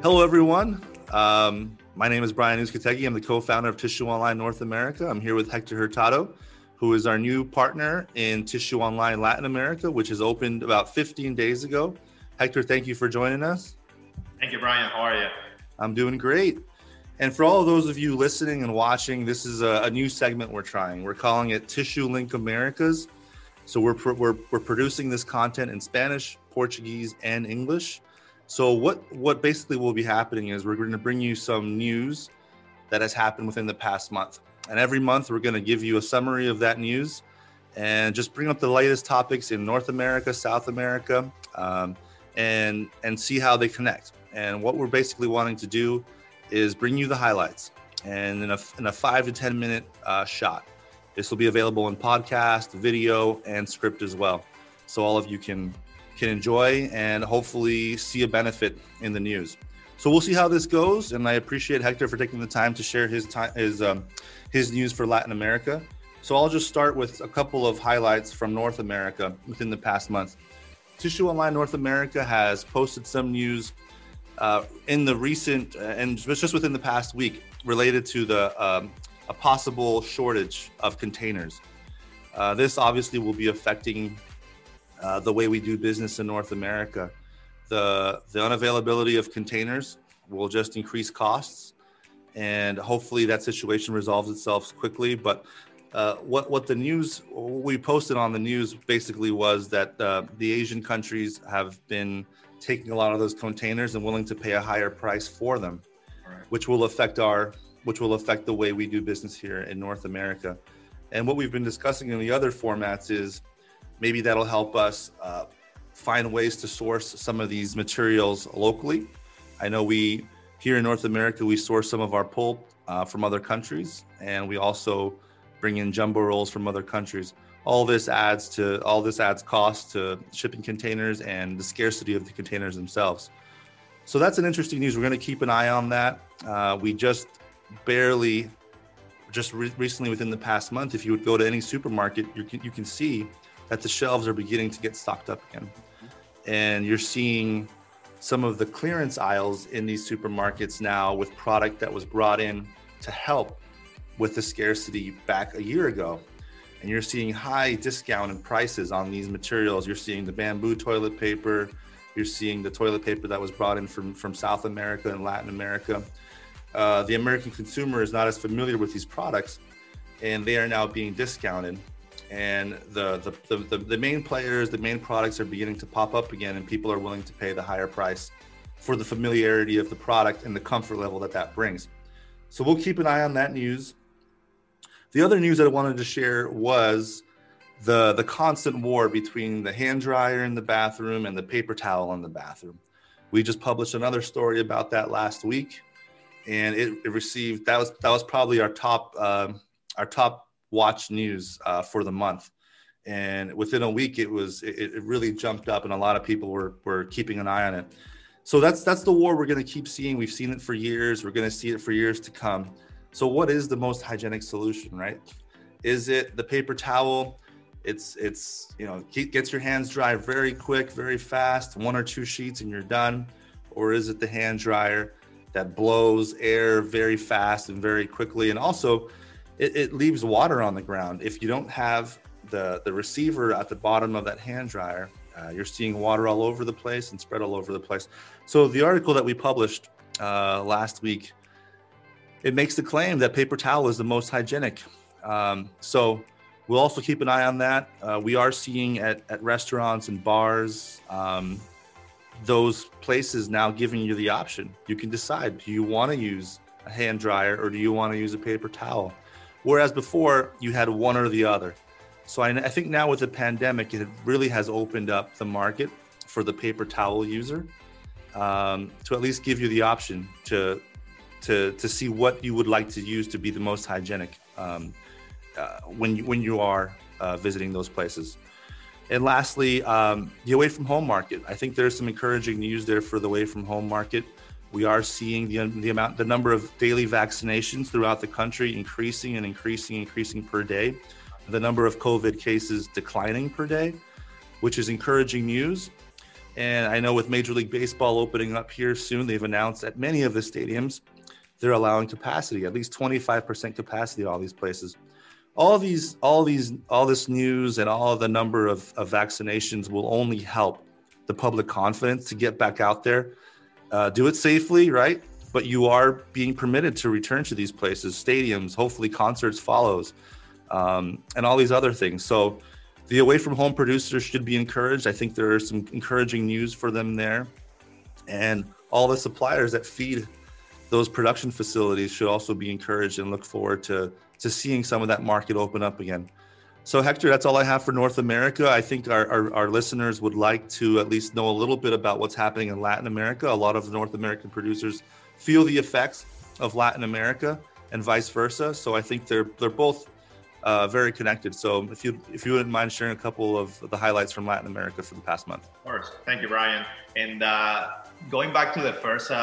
Hello, everyone. Um, my name is Brian Uzcategui. I'm the co-founder of Tissue Online North America. I'm here with Hector Hurtado, who is our new partner in Tissue Online Latin America, which has opened about 15 days ago. Hector, thank you for joining us. Thank you, Brian. How are you? I'm doing great. And for all of those of you listening and watching, this is a, a new segment we're trying. We're calling it Tissue Link Americas. So we're, we're, we're producing this content in Spanish, Portuguese, and English. So what what basically will be happening is we're going to bring you some news that has happened within the past month. And every month we're going to give you a summary of that news and just bring up the latest topics in North America, South America, um, and and see how they connect. And what we're basically wanting to do is bring you the highlights and in a, in a five to 10 minute uh, shot. This will be available in podcast, video, and script as well. So all of you can can enjoy and hopefully see a benefit in the news. So we'll see how this goes, and I appreciate Hector for taking the time to share his time his um, his news for Latin America. So I'll just start with a couple of highlights from North America within the past month. Tissue Online North America has posted some news uh, in the recent uh, and just within the past week related to the um, a possible shortage of containers. Uh, this obviously will be affecting uh, the way we do business in North America. The, the unavailability of containers will just increase costs, and hopefully that situation resolves itself quickly. But uh, what what the news what we posted on the news basically was that uh, the Asian countries have been taking a lot of those containers and willing to pay a higher price for them, right. which will affect our which will affect the way we do business here in North America. And what we've been discussing in the other formats is maybe that'll help us uh, find ways to source some of these materials locally. I know we here in North America we source some of our pulp uh, from other countries, and we also bring in jumbo rolls from other countries. All this adds to all this adds cost to shipping containers and the scarcity of the containers themselves. So that's an interesting news. We're going to keep an eye on that. Uh, we just barely, just re- recently within the past month, if you would go to any supermarket, you can, you can see that the shelves are beginning to get stocked up again. And you're seeing some of the clearance aisles in these supermarkets now with product that was brought in to help with the scarcity back a year ago. And you're seeing high discount and prices on these materials. You're seeing the bamboo toilet paper, you're seeing the toilet paper that was brought in from, from South America and Latin America. Uh, the American consumer is not as familiar with these products, and they are now being discounted and the, the, the, the, main players, the main products are beginning to pop up again, and people are willing to pay the higher price for the familiarity of the product and the comfort level that that brings. So we'll keep an eye on that news. The other news that I wanted to share was the the constant war between the hand dryer in the bathroom and the paper towel in the bathroom. We just published another story about that last week, and it, it received that was that was probably our top uh, our top watch news uh, for the month. And within a week, it was it, it really jumped up, and a lot of people were were keeping an eye on it. So that's that's the war we're going to keep seeing. We've seen it for years. We're going to see it for years to come. So what is the most hygienic solution, right? Is it the paper towel? It's it's you know gets your hands dry very quick, very fast, one or two sheets and you're done, or is it the hand dryer that blows air very fast and very quickly, and also it, it leaves water on the ground. If you don't have the, the receiver at the bottom of that hand dryer, uh, you're seeing water all over the place and spread all over the place. So the article that we published uh, last week, it makes the claim that paper towel is the most hygienic. Um, so we'll also keep an eye on that. Uh, we are seeing at, at restaurants and bars um, those places now giving you the option. You can decide: do you want to use a hand dryer or do you want to use a paper towel? Whereas before, you had one or the other. So I, I, think now with the pandemic, it really has opened up the market for the paper towel user um, to at least give you the option to to to see what you would like to use to be the most hygienic um, uh, when you when you are uh, visiting those places. And lastly, um, the away from home market. I think there's some encouraging news there for the away from home market. We are seeing the, um, the amount, the number of daily vaccinations throughout the country increasing and increasing, increasing per day. The number of COVID cases declining per day, which is encouraging news. And I know with Major League Baseball opening up here soon, they've announced at many of the stadiums they're allowing capacity, at least 25% capacity at all these places. All these, all these, all this news and all the number of, of vaccinations will only help the public confidence to get back out there. Uh, do it safely, right? But you are being permitted to return to these places, stadiums, hopefully concerts follows, um, and all these other things. So the away from home producers should be encouraged. I think there are some encouraging news for them there. And all the suppliers that feed those production facilities should also be encouraged and look forward to, to seeing some of that market open up again. So, Hector, that's all I have for North America. I think our, our, our, listeners would like to at least know a little bit about what's happening in Latin America. A lot of North American producers feel the effects of Latin America and vice versa. So, I think they're, they're both uh, very connected. So if you if you wouldn't mind sharing a couple of the highlights from Latin America for the past month. Of course, thank you, Brian. And uh, going back to the first uh,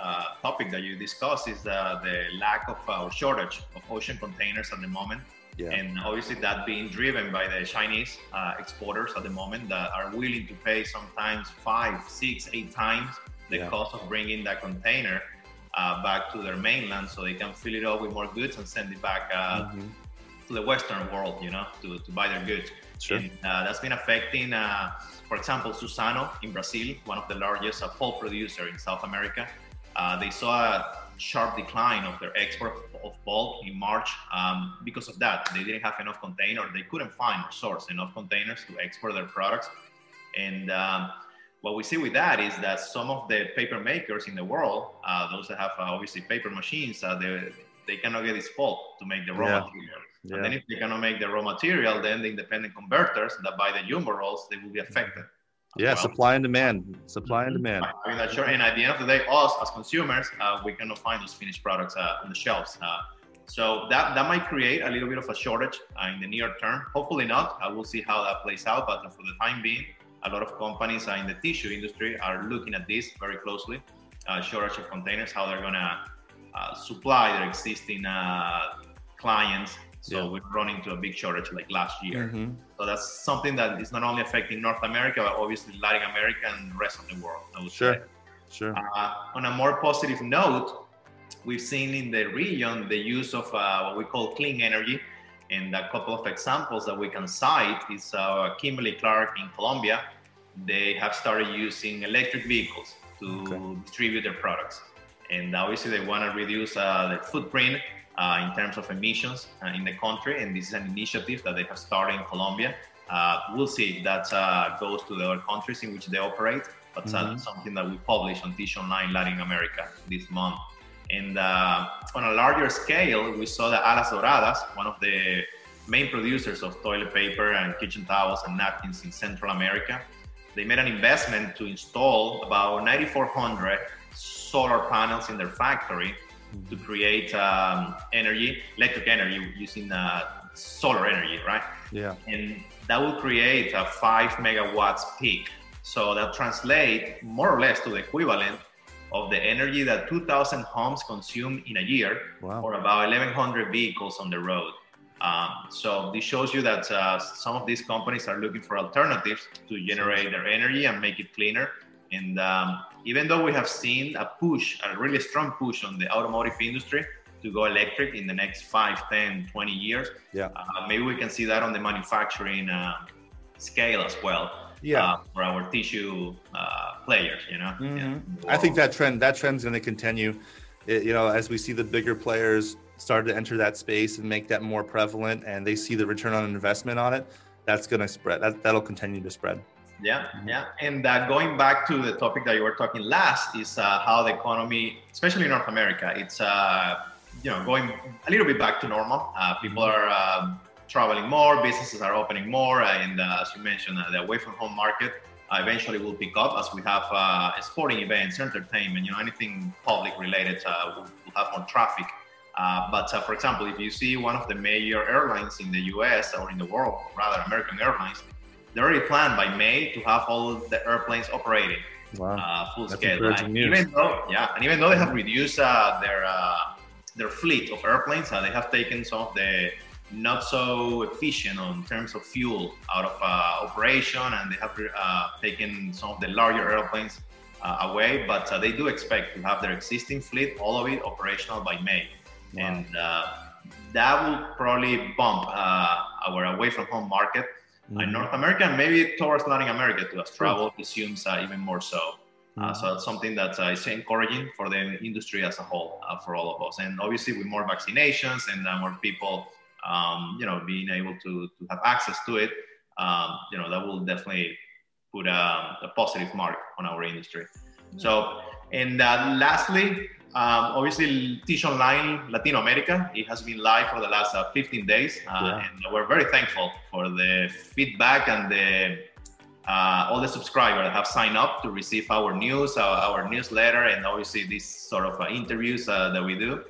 uh topic that you discussed is the, the lack of uh, shortage of ocean containers at the moment. Yeah. And obviously that being driven by the Chinese uh, exporters at the moment that are willing to pay sometimes five, six, eight times the yeah. cost of bringing that container uh, back to their mainland so they can fill it up with more goods and send it back uh, mm-hmm to the Western world, you know, to, to buy their goods. Sure. And uh, that's been affecting, uh, for example, Suzano in Brazil, one of the largest uh, pulp producer in South America. Uh, they saw a sharp decline of their export of pulp in March um, because of that. They didn't have enough containers. They couldn't find or source enough containers to export their products. And um, what we see with that is that some of the paper makers in the world, uh, those that have uh, obviously paper machines, uh, they, they cannot get this pulp to make the raw yeah. material. Yeah. And then if they cannot make the raw material, then the independent converters that buy the jumbo rolls, they will be affected. Yeah, well. supply and demand. Supply and demand. I mean, that's sure. And at the end of the day, us as consumers, uh, we cannot find those finished products uh, on the shelves. Uh, so that, that might create a little bit of a shortage uh, in the near term. Hopefully not. I will see how that plays out. But for the time being, a lot of companies uh, in the tissue industry are looking at this very closely. Uh, shortage of containers, how they're going to supply their existing clients so yeah. we've run into a big shortage like last year. Mm-hmm. So that's something that is not only affecting North America, but obviously Latin America and the rest of the world. sure, say. sure. Uh, on a more positive note, we've seen in the region the use of uh, what we call clean energy. And a couple of examples that we can cite is uh, Kimberly Clark in Colombia. They have started using electric vehicles to okay. distribute their products. And obviously, they want to reduce uh, the footprint uh, in terms of emissions uh, in the country. And this is an initiative that they have started in Colombia. Uh, we'll see if that uh, goes to the other countries in which they operate, but mm-hmm. something that we publish on Tissue Online Latin America this month. And uh, on a larger scale, we saw that Alas Doradas, one of the main producers of toilet paper and kitchen towels and napkins in Central America, they made an investment to install about 9,400 solar panels in their factory to create um, energy, electric energy using uh, solar energy, right? Yeah. And that will create a five megawatts peak. So that translate more or less to the equivalent of the energy that 2,000 homes consume in a year, wow. or about 1,100 vehicles on the road. Um, so this shows you that uh, some of these companies are looking for alternatives to generate their energy and make it cleaner. And um, even though we have seen a push, a really strong push on the automotive industry to go electric in the next 5, 10, 20 years, yeah. Uh, maybe we can see that on the manufacturing uh, scale as well. Yeah. Uh, for our tissue uh, players, you know. Mm-hmm. Yeah. I think that trend that trend's going to continue. It, you know, as we see the bigger players start to enter that space and make that more prevalent, and they see the return on investment on it, that's going to spread. That that'll continue to spread. Yeah, mm-hmm. yeah. And uh, going back to the topic that you were talking last is uh, how the economy, especially in North America, it's uh, you know going a little bit back to normal. Uh, people mm-hmm. are um, traveling more, businesses are opening more, and uh, as you mentioned, uh, the away from home market eventually will pick up as we have sporting events, entertainment, you know, anything public related will, will have more traffic. but for example, if you see one of the major airlines in the U.S. or in the world, rather American Airlines, they already planned by May to have all the airplanes operating wow. uh, full That's scale. And even though, yeah, and even though they have reduced uh, their uh, their fleet of airplanes, uh, they have taken some of the not so efficient in terms of fuel out of uh, operation, and they have uh, taken some of the larger airplanes uh, away. But uh, they do expect to have their existing fleet, all of it, operational by May, wow. and uh, that will probably bump uh, our away from home market mm-hmm. in North America and maybe towards Latin America too, as travel resumes even more so. Uh, mm-hmm. so that's something that uh, is encouraging for the industry as a whole, uh, for all of us. And obviously, with more vaccinations and more people um, you know, being able to, to have access to it, um, you know, that will definitely put a, a, positive mark on our industry. So, and uh, lastly, um, obviously, Tissue Online Latinoamérica, it has been live for the last uh, 15 days. Uh, yeah. And we're very thankful for the feedback and the uh, all the subscribers that have signed up to receive our news, our, uh, our newsletter, and obviously these sort of uh, interviews that we do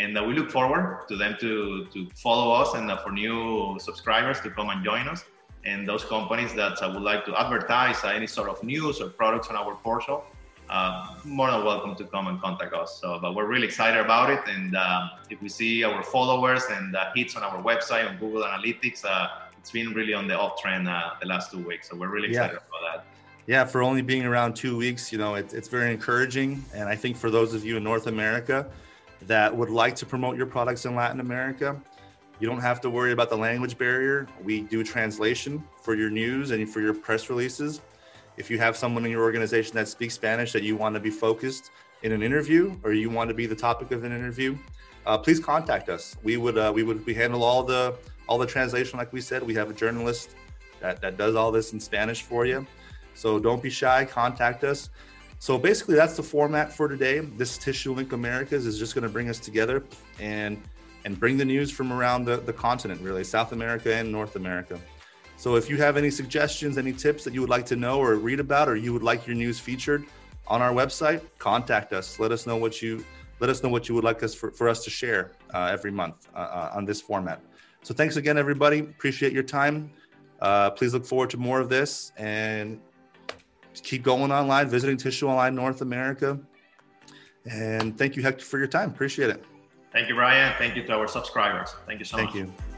and uh, we look forward to them to, to follow us and uh, for new subscribers to come and join us and those companies that uh, would like to advertise any sort of news or products on our portal uh, more than welcome to come and contact us so but we're really excited about it and um, if we see our followers and hits on our website on google analytics uh, it's been really on the uptrend uh, the last two weeks so we're really excited yeah. about that yeah for only being around two weeks you know it, it's very encouraging and i think for those of you in north america that would like to promote your products in Latin America, you don't have to worry about the language barrier. We do translation for your news and for your press releases. If you have someone in your organization that speaks Spanish that you want to be focused in an interview or you want to be the topic of an interview, uh, please contact us. We would uh, we would we handle all the all the translation like we said. We have a journalist that, that does all this in Spanish for you. So don't be shy. Contact us. So basically, that's the format for today. This Tissue Link Americas is just going to bring us together and and bring the news from around the, the continent, really, South America and North America. So if you have any suggestions, any tips that you would like to know or read about, or you would like your news featured on our website, contact us. Let us know what you let us know what you would like us for, for us to share uh, every month uh, uh on this format. So thanks again, everybody. Appreciate your time. Uh, please look forward to more of this and keep going online, visiting Tissue Online North America. And thank you, Hector, for your time. Appreciate it. Thank you, Brian. Thank you to our subscribers. Thank you so thank much. Thank you.